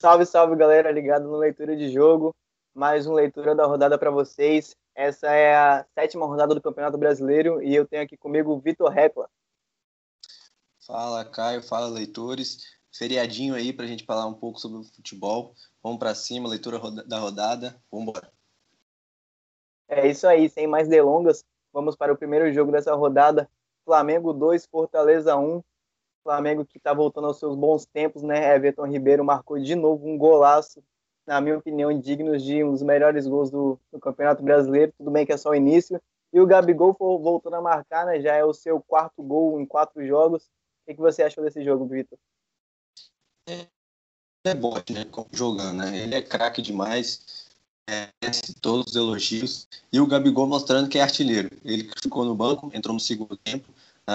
Salve, salve galera, ligado no Leitura de Jogo. Mais uma leitura da rodada para vocês. Essa é a sétima rodada do Campeonato Brasileiro e eu tenho aqui comigo o Vitor Recla. Fala, Caio, fala, leitores. Feriadinho aí para a gente falar um pouco sobre o futebol. Vamos para cima, leitura da rodada. Vamos embora. É isso aí, sem mais delongas, vamos para o primeiro jogo dessa rodada. Flamengo 2, Fortaleza 1. Flamengo que está voltando aos seus bons tempos, né? Everton Ribeiro marcou de novo um golaço, na minha opinião, digno de um dos melhores gols do, do Campeonato Brasileiro. Tudo bem que é só o início. E o Gabigol voltando a marcar, né? Já é o seu quarto gol em quatro jogos. O que, que você achou desse jogo, Vitor? É, é bom, né? Jogando, né? Ele é craque demais. É, todos os elogios. E o Gabigol mostrando que é artilheiro. Ele ficou no banco, entrou no segundo tempo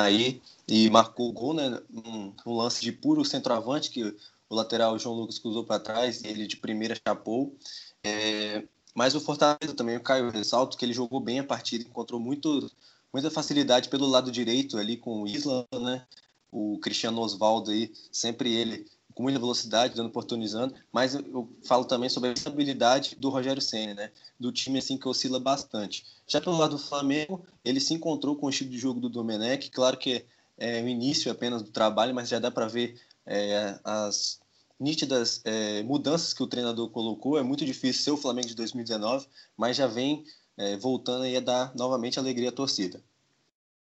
aí e marcou o gol, né? Um, um lance de puro centroavante que o lateral João Lucas cruzou para trás e ele de primeira chapou. É, mas o Fortaleza também, o Caio ressalto que ele jogou bem a partida, encontrou muito, muita facilidade pelo lado direito ali com o Isla, né? O Cristiano Osvaldo aí, sempre ele com muita velocidade, dando oportunizando, mas eu falo também sobre a estabilidade do Rogério Senna, né? Do time assim que oscila bastante. Já pelo lado do Flamengo, ele se encontrou com o estilo de jogo do Domenech, claro que é o início apenas do trabalho, mas já dá para ver é, as nítidas é, mudanças que o treinador colocou. É muito difícil ser o Flamengo de 2019, mas já vem é, voltando aí a dar novamente alegria à torcida.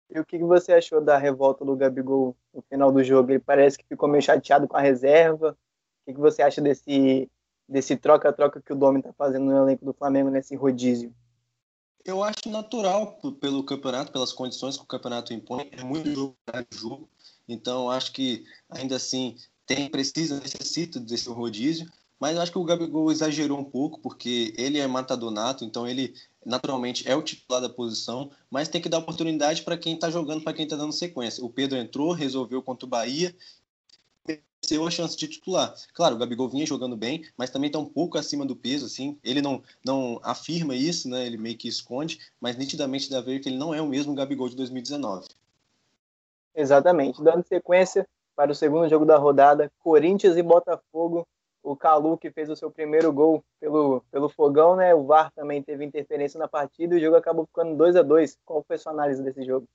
E o que você achou da revolta do Gabigol no final do jogo? Ele parece que ficou meio chateado com a reserva. O que você acha desse desse troca-troca que o Domi está fazendo no elenco do Flamengo nesse rodízio? Eu acho natural pelo campeonato, pelas condições que o campeonato impõe. É muito jogo, jogo. Então, acho que ainda assim tem precisa necessita desse rodízio. Mas eu acho que o Gabigol exagerou um pouco, porque ele é matador nato, então ele naturalmente é o titular da posição, mas tem que dar oportunidade para quem está jogando, para quem está dando sequência. O Pedro entrou, resolveu contra o Bahia, mereceu a chance de titular. Claro, o Gabigol vinha jogando bem, mas também está um pouco acima do peso, assim. Ele não, não afirma isso, né? Ele meio que esconde, mas nitidamente dá a ver que ele não é o mesmo Gabigol de 2019. Exatamente. Dando sequência para o segundo jogo da rodada, Corinthians e Botafogo o Calu que fez o seu primeiro gol pelo, pelo fogão, né? O VAR também teve interferência na partida e o jogo acabou ficando 2 a 2 Qual foi a sua análise desse jogo?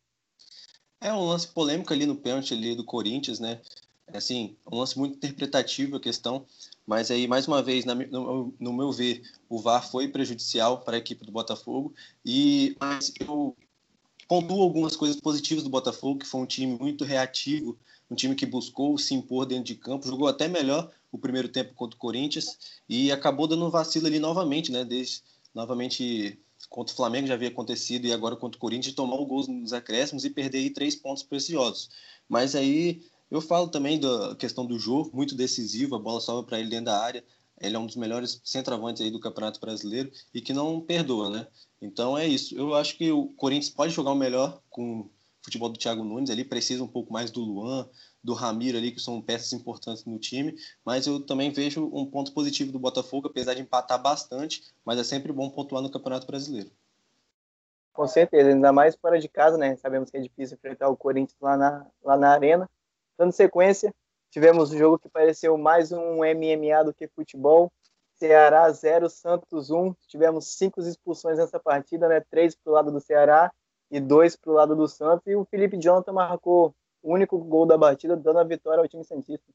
É um lance polêmico ali no pênalti ali do Corinthians, né? É, assim, um lance muito interpretativo a questão, mas aí, mais uma vez, na, no, no, meu ver, o VAR foi prejudicial para a equipe do Botafogo, e mas eu pontuo algumas coisas positivas do Botafogo, que foi um time muito reativo, um time que buscou se impor dentro de campo, jogou até melhor o primeiro tempo contra o Corinthians e acabou dando um vacilo ali novamente, né? Desde, novamente contra o Flamengo já havia acontecido e agora contra o Corinthians tomar o gol nos acréscimos e perder aí três pontos preciosos. Mas aí eu falo também da questão do jogo, muito decisivo, a bola sobra para ele dentro da área. Ele é um dos melhores centroavantes aí do Campeonato Brasileiro e que não perdoa, né? Então é isso. Eu acho que o Corinthians pode jogar o melhor com o futebol do Thiago Nunes, ali precisa um pouco mais do Luan, do Ramiro ali, que são peças importantes no time, mas eu também vejo um ponto positivo do Botafogo, apesar de empatar bastante, mas é sempre bom pontuar no Campeonato Brasileiro. Com certeza, ainda mais fora de casa, né? Sabemos que é difícil enfrentar o Corinthians lá na, lá na arena. Dando sequência, tivemos um jogo que pareceu mais um MMA do que futebol. Ceará 0, Santos 1. Tivemos cinco expulsões nessa partida, né? Três para o lado do Ceará e dois para o lado do Santos. E o Felipe Jonathan marcou o único gol da batida, dando a vitória ao time Santista.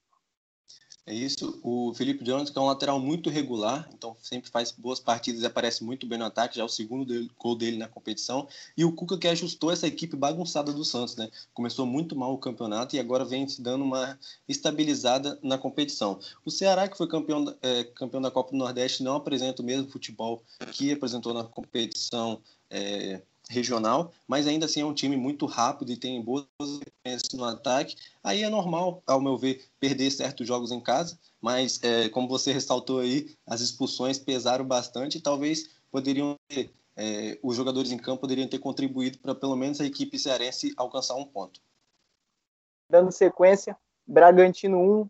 É isso. O Felipe Jones, que é um lateral muito regular, então sempre faz boas partidas e aparece muito bem no ataque, já é o segundo dele, gol dele na competição. E o Cuca que ajustou essa equipe bagunçada do Santos, né? Começou muito mal o campeonato e agora vem se dando uma estabilizada na competição. O Ceará, que foi campeão, é, campeão da Copa do Nordeste, não apresenta o mesmo futebol que apresentou na competição. É, regional, mas ainda assim é um time muito rápido e tem boas experiências no ataque. Aí é normal, ao meu ver, perder certos jogos em casa, mas é, como você ressaltou aí, as expulsões pesaram bastante e talvez poderiam ter, é, os jogadores em campo poderiam ter contribuído para pelo menos a equipe cearense alcançar um ponto. Dando sequência, Bragantino 1,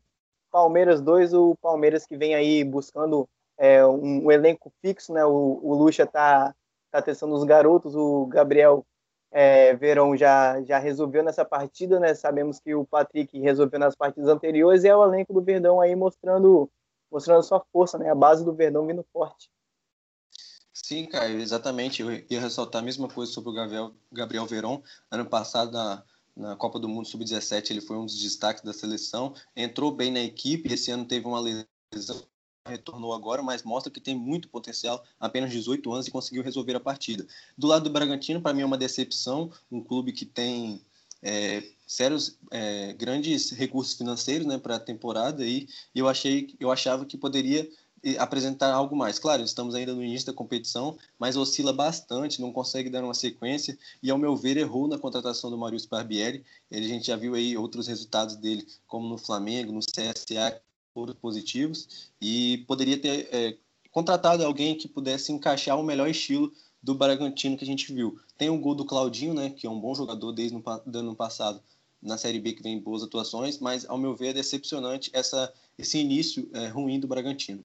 Palmeiras 2, o Palmeiras que vem aí buscando é, um, um, elenco fixo, né? O, o Lucha está está testando os garotos. O Gabriel é, Verão já, já resolveu nessa partida, né? Sabemos que o Patrick resolveu nas partidas anteriores e é o elenco do Verdão aí mostrando mostrando sua força, né? A base do Verdão vindo forte. Sim, Caio, exatamente. Eu ia ressaltar a mesma coisa sobre o Gabriel, Gabriel Veron. Ano passado, na, na Copa do Mundo Sub-17, ele foi um dos destaques da seleção. Entrou bem na equipe. Esse ano teve uma lesão, retornou agora, mas mostra que tem muito potencial. Apenas 18 anos e conseguiu resolver a partida. Do lado do Bragantino, para mim é uma decepção. Um clube que tem é, sérios, é, grandes recursos financeiros né, para a temporada e eu achei, eu achava que poderia apresentar algo mais. Claro, estamos ainda no início da competição, mas oscila bastante, não consegue dar uma sequência e, ao meu ver, errou na contratação do Maurício Barbieri. Ele, a gente já viu aí outros resultados dele, como no Flamengo, no CSA, foram positivos e poderia ter é, contratado alguém que pudesse encaixar o melhor estilo do Bragantino que a gente viu. Tem o gol do Claudinho, né, que é um bom jogador desde o ano passado na Série B que vem boas atuações, mas ao meu ver é decepcionante essa, esse início é, ruim do Bragantino.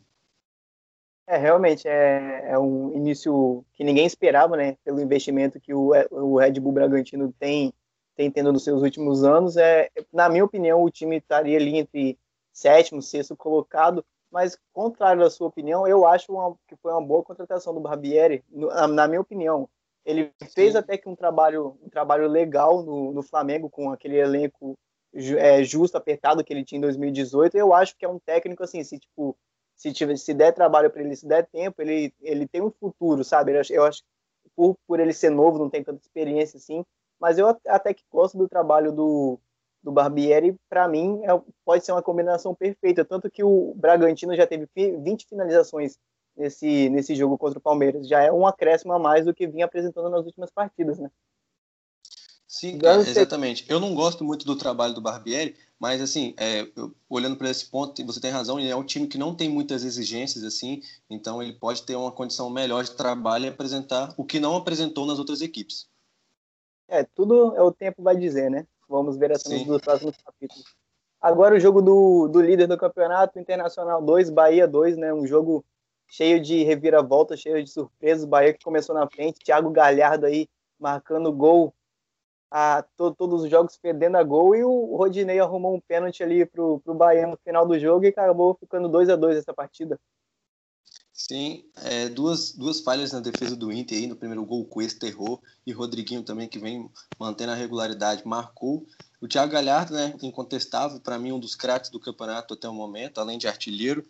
É, realmente, é, é um início que ninguém esperava, né, pelo investimento que o, o Red Bull Bragantino tem, tem tendo nos seus últimos anos. É, na minha opinião, o time estaria ali entre sétimo, sexto colocado, mas contrário da sua opinião, eu acho uma, que foi uma boa contratação do Barbieri, na, na minha opinião. Ele fez Sim. até que um trabalho, um trabalho legal no, no Flamengo com aquele elenco é, justo, apertado que ele tinha em 2018. Eu acho que é um técnico assim, se tipo se tiver, se der trabalho para ele, se der tempo, ele, ele tem um futuro, sabe? Eu, eu acho por, por ele ser novo, não tem tanta experiência assim, mas eu até que gosto do trabalho do, do Barbieri, para mim, é, pode ser uma combinação perfeita. Tanto que o Bragantino já teve 20 finalizações nesse, nesse jogo contra o Palmeiras. Já é um acréscimo a mais do que vinha apresentando nas últimas partidas, né? Sim, é, exatamente. Eu não gosto muito do trabalho do Barbieri, mas, assim, é, eu, olhando para esse ponto, você tem razão, ele é um time que não tem muitas exigências, assim, então ele pode ter uma condição melhor de trabalho e apresentar o que não apresentou nas outras equipes. É, tudo é o tempo vai dizer, né? Vamos ver assim nos próximos capítulos. Agora o jogo do, do líder do campeonato, Internacional 2, Bahia 2, né? Um jogo cheio de reviravolta, cheio de surpresas. Bahia que começou na frente, Thiago Galhardo aí marcando gol a, to, todos os jogos perdendo a gol e o Rodinei arrumou um pênalti ali pro, pro Bahia no final do jogo e acabou ficando 2 a 2 essa partida. Sim, é, duas, duas falhas na defesa do Inter aí, no primeiro gol o Cuesta errou e Rodriguinho também que vem mantendo a regularidade marcou. O Thiago Galhardo, né, incontestável, para mim um dos craques do campeonato até o momento, além de artilheiro.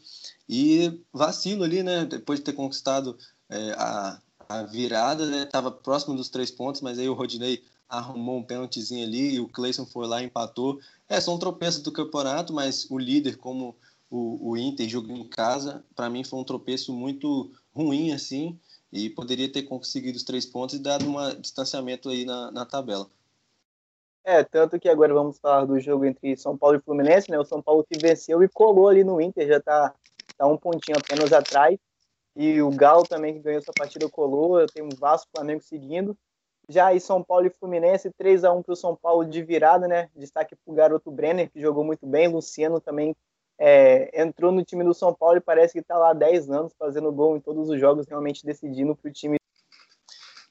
E vacilo ali, né, depois de ter conquistado é, a, a virada, né, tava próximo dos três pontos, mas aí o Rodinei arrumou um pênaltizinho ali e o Cleison foi lá e empatou. É, são tropeços do campeonato, mas o líder, como o, o Inter jogou em casa, para mim foi um tropeço muito ruim, assim, e poderia ter conseguido os três pontos e dado um distanciamento aí na, na tabela. É, tanto que agora vamos falar do jogo entre São Paulo e Fluminense, né? O São Paulo que venceu e colou ali no Inter, já tá, tá um pontinho apenas atrás. E o Galo também que ganhou essa partida colou, tem o Vasco Flamengo seguindo. Já aí São Paulo e Fluminense, 3 a 1 para o São Paulo de virada, né? Destaque para o garoto Brenner, que jogou muito bem. Luciano também é, entrou no time do São Paulo e parece que está lá há 10 anos fazendo gol em todos os jogos, realmente decidindo para o time.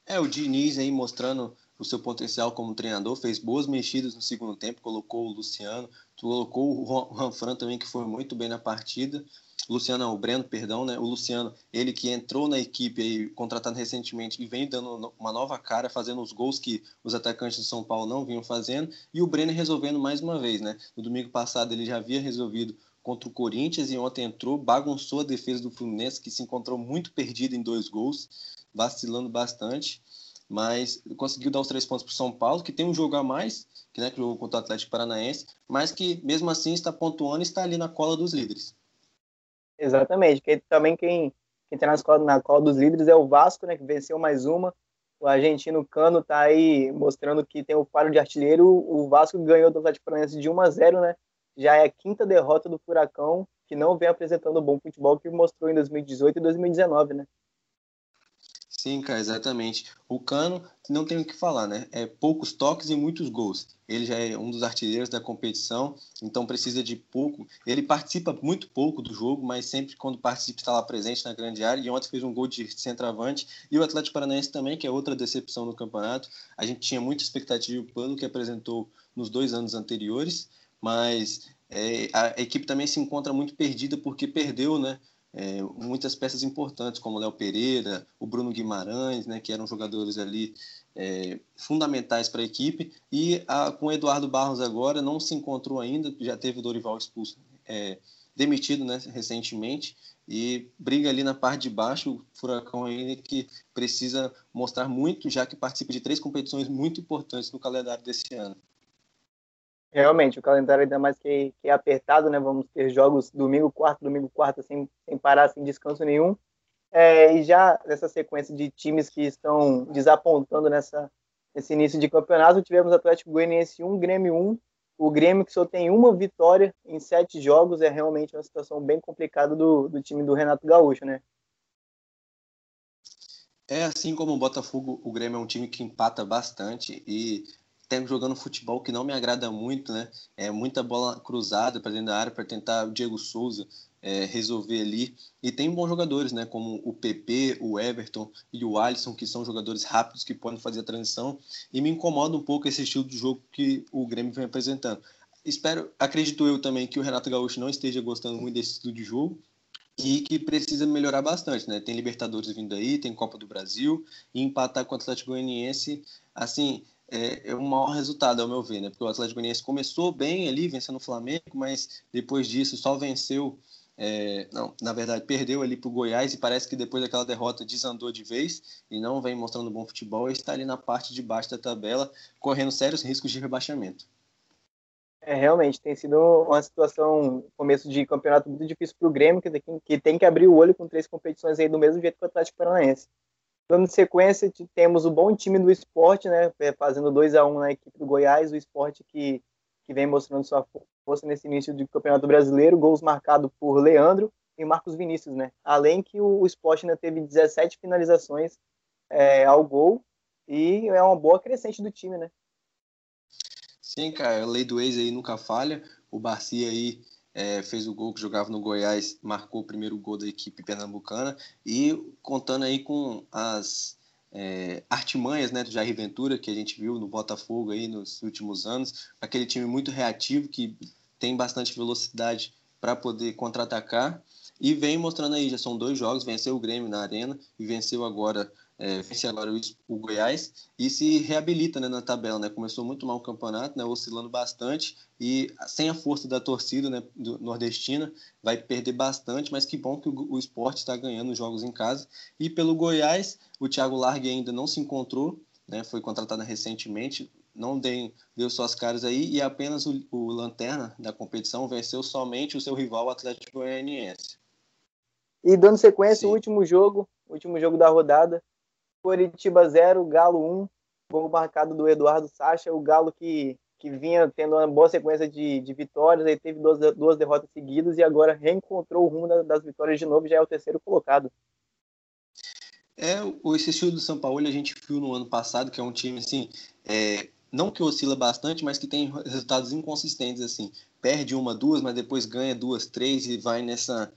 É, o Diniz aí mostrando o seu potencial como treinador, fez boas mexidas no segundo tempo, colocou o Luciano, colocou o Ranfran também, que foi muito bem na partida. Luciano, o Breno, perdão, né? O Luciano, ele que entrou na equipe aí, contratado recentemente e vem dando uma nova cara, fazendo os gols que os atacantes do São Paulo não vinham fazendo, e o Breno resolvendo mais uma vez, né? No domingo passado ele já havia resolvido contra o Corinthians e ontem entrou, bagunçou a defesa do Fluminense, que se encontrou muito perdido em dois gols, vacilando bastante, mas conseguiu dar os três pontos para o São Paulo, que tem um jogo a mais, que, né, que jogou contra o Atlético Paranaense, mas que mesmo assim está pontuando e está ali na cola dos líderes. Exatamente. Que também quem está na cola, na cola dos líderes é o Vasco, né, que venceu mais uma. O argentino Cano está aí mostrando que tem o faro de artilheiro. O Vasco ganhou do Atlético Paranaense de 1 a 0, né? Já é a quinta derrota do Furacão, que não vem apresentando bom futebol que mostrou em 2018 e 2019, né? Sim, cara, exatamente. O Cano, não tem o que falar, né? É poucos toques e muitos gols. Ele já é um dos artilheiros da competição, então precisa de pouco. Ele participa muito pouco do jogo, mas sempre quando participa está lá presente na grande área. E ontem fez um gol de centroavante. E o Atlético Paranaense também, que é outra decepção no campeonato. A gente tinha muita expectativa pelo que apresentou nos dois anos anteriores, mas é, a equipe também se encontra muito perdida porque perdeu, né? É, muitas peças importantes, como o Léo Pereira, o Bruno Guimarães, né, que eram jogadores ali é, fundamentais para a equipe, e a, com o Eduardo Barros agora não se encontrou ainda, já teve o Dorival expulso, é, demitido né, recentemente, e briga ali na parte de baixo, o Furacão ainda que precisa mostrar muito, já que participa de três competições muito importantes no calendário desse ano. Realmente, o calendário ainda mais que, que é apertado, né? Vamos ter jogos domingo, quarto, domingo, quarta, sem, sem parar, sem descanso nenhum. É, e já nessa sequência de times que estão desapontando nessa, nesse início de campeonato, tivemos Atlético Goianiense 1, Grêmio 1. O Grêmio que só tem uma vitória em sete jogos é realmente uma situação bem complicada do, do time do Renato Gaúcho, né? É assim como o Botafogo, o Grêmio é um time que empata bastante e tem jogando futebol que não me agrada muito, né? É muita bola cruzada para dentro da área para tentar o Diego Souza é, resolver ali. E tem bons jogadores, né? Como o PP, o Everton e o Alisson, que são jogadores rápidos que podem fazer a transição. E me incomoda um pouco esse estilo de jogo que o Grêmio vem apresentando. Espero, acredito eu também que o Renato Gaúcho não esteja gostando muito desse estilo de jogo e que precisa melhorar bastante, né? Tem Libertadores vindo aí, tem Copa do Brasil e empatar com o Atlético Goianiense, assim, é, é um maior resultado, ao meu ver, né? Porque o Atlético Goianiense começou bem ali, vencendo o Flamengo, mas depois disso só venceu. É, não, na verdade, perdeu ali para o Goiás e parece que depois daquela derrota desandou de vez e não vem mostrando bom futebol e está ali na parte de baixo da tabela, correndo sérios riscos de rebaixamento. É, realmente, tem sido uma situação, começo de campeonato muito difícil para o Grêmio, que tem que abrir o olho com três competições aí do mesmo jeito que o Atlético Paranaense. Dando sequência, temos o bom time do esporte, né, é, fazendo 2 a 1 um na equipe do Goiás, o esporte que, que vem mostrando sua força nesse início de campeonato brasileiro, gols marcados por Leandro e Marcos Vinícius, né? Além que o, o esporte ainda teve 17 finalizações é, ao gol e é uma boa crescente do time, né? Sim, cara, a lei do ex aí nunca falha. O Barcia aí é, fez o gol que jogava no Goiás, marcou o primeiro gol da equipe pernambucana. E contando aí com as é, artimanhas né, do Jair Ventura que a gente viu no Botafogo aí nos últimos anos, aquele time muito reativo que tem bastante velocidade para poder contra-atacar e vem mostrando aí, já são dois jogos, venceu o Grêmio na arena e venceu agora é, vence agora o, Goiás e se reabilita né, na tabela. Né? Começou muito mal o campeonato, né, oscilando bastante e sem a força da torcida né, nordestina vai perder bastante, mas que bom que o, o esporte está ganhando jogos em casa. E pelo Goiás, o Thiago Largue ainda não se encontrou, né, foi contratado recentemente, não deu, deu suas caras aí e apenas o, o Lanterna da competição venceu somente o seu rival o Atlético Goianiense. E dando sequência, Sim. o último jogo, último jogo da rodada, Coritiba 0, Galo 1, gol marcado do Eduardo Sacha, o Galo que, que vinha tendo uma boa sequência de, de vitórias, aí teve duas, duas derrotas seguidas e agora reencontrou o rumo das, das vitórias de novo, já é o terceiro colocado. É, esse estilo do São Paulo a gente viu no ano passado, que é um time assim, é, não que oscila bastante, mas que tem resultados inconsistentes assim. Perde uma, duas, mas depois ganha duas, três e vai nessa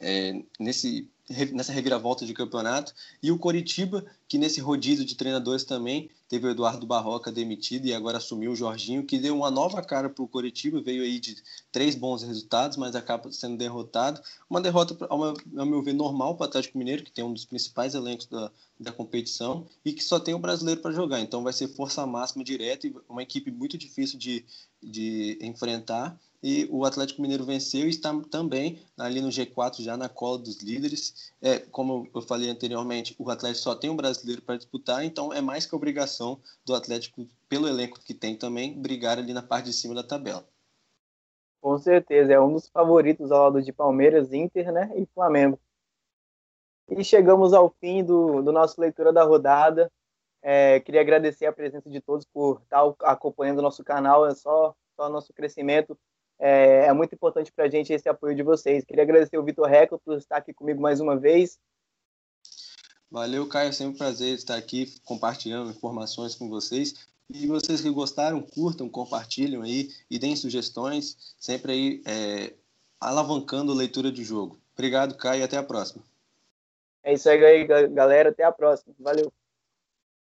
é, nesse nessa reviravolta de campeonato. E o Coritiba, que nesse rodízio de treinadores também teve o Eduardo Barroca demitido e agora assumiu o Jorginho, que deu uma nova cara para o Coritiba, veio aí de três bons resultados, mas acaba sendo derrotado. Uma derrota, ao meu, ver, normal para o Atlético Mineiro, que tem um dos principais elencos da, da competição e que só tem o brasileiro para jogar. Então vai ser força máxima direto e uma equipe muito difícil de, de enfrentar e o Atlético Mineiro venceu e está também ali no G4 já na cola dos líderes. É, como eu falei anteriormente, o Atlético só tem um brasileiro para disputar, então é mais que obrigação do Atlético, pelo elenco que tem também, brigar ali na parte de cima da tabela. Com certeza, é um dos favoritos ao lado de Palmeiras, Inter né, e Flamengo. E chegamos ao fim do, do nosso leitura da rodada. É, queria agradecer a presença de todos por estar acompanhando o nosso canal, é só, só nosso crescimento é, é muito importante para a gente esse apoio de vocês. Queria agradecer o Vitor Reco por estar aqui comigo mais uma vez. Valeu, Caio. É sempre um prazer estar aqui compartilhando informações com vocês. E vocês que gostaram, curtam, compartilham aí e deem sugestões, sempre aí é, alavancando a leitura de jogo. Obrigado, Caio, e até a próxima. É isso aí, galera. Até a próxima. Valeu.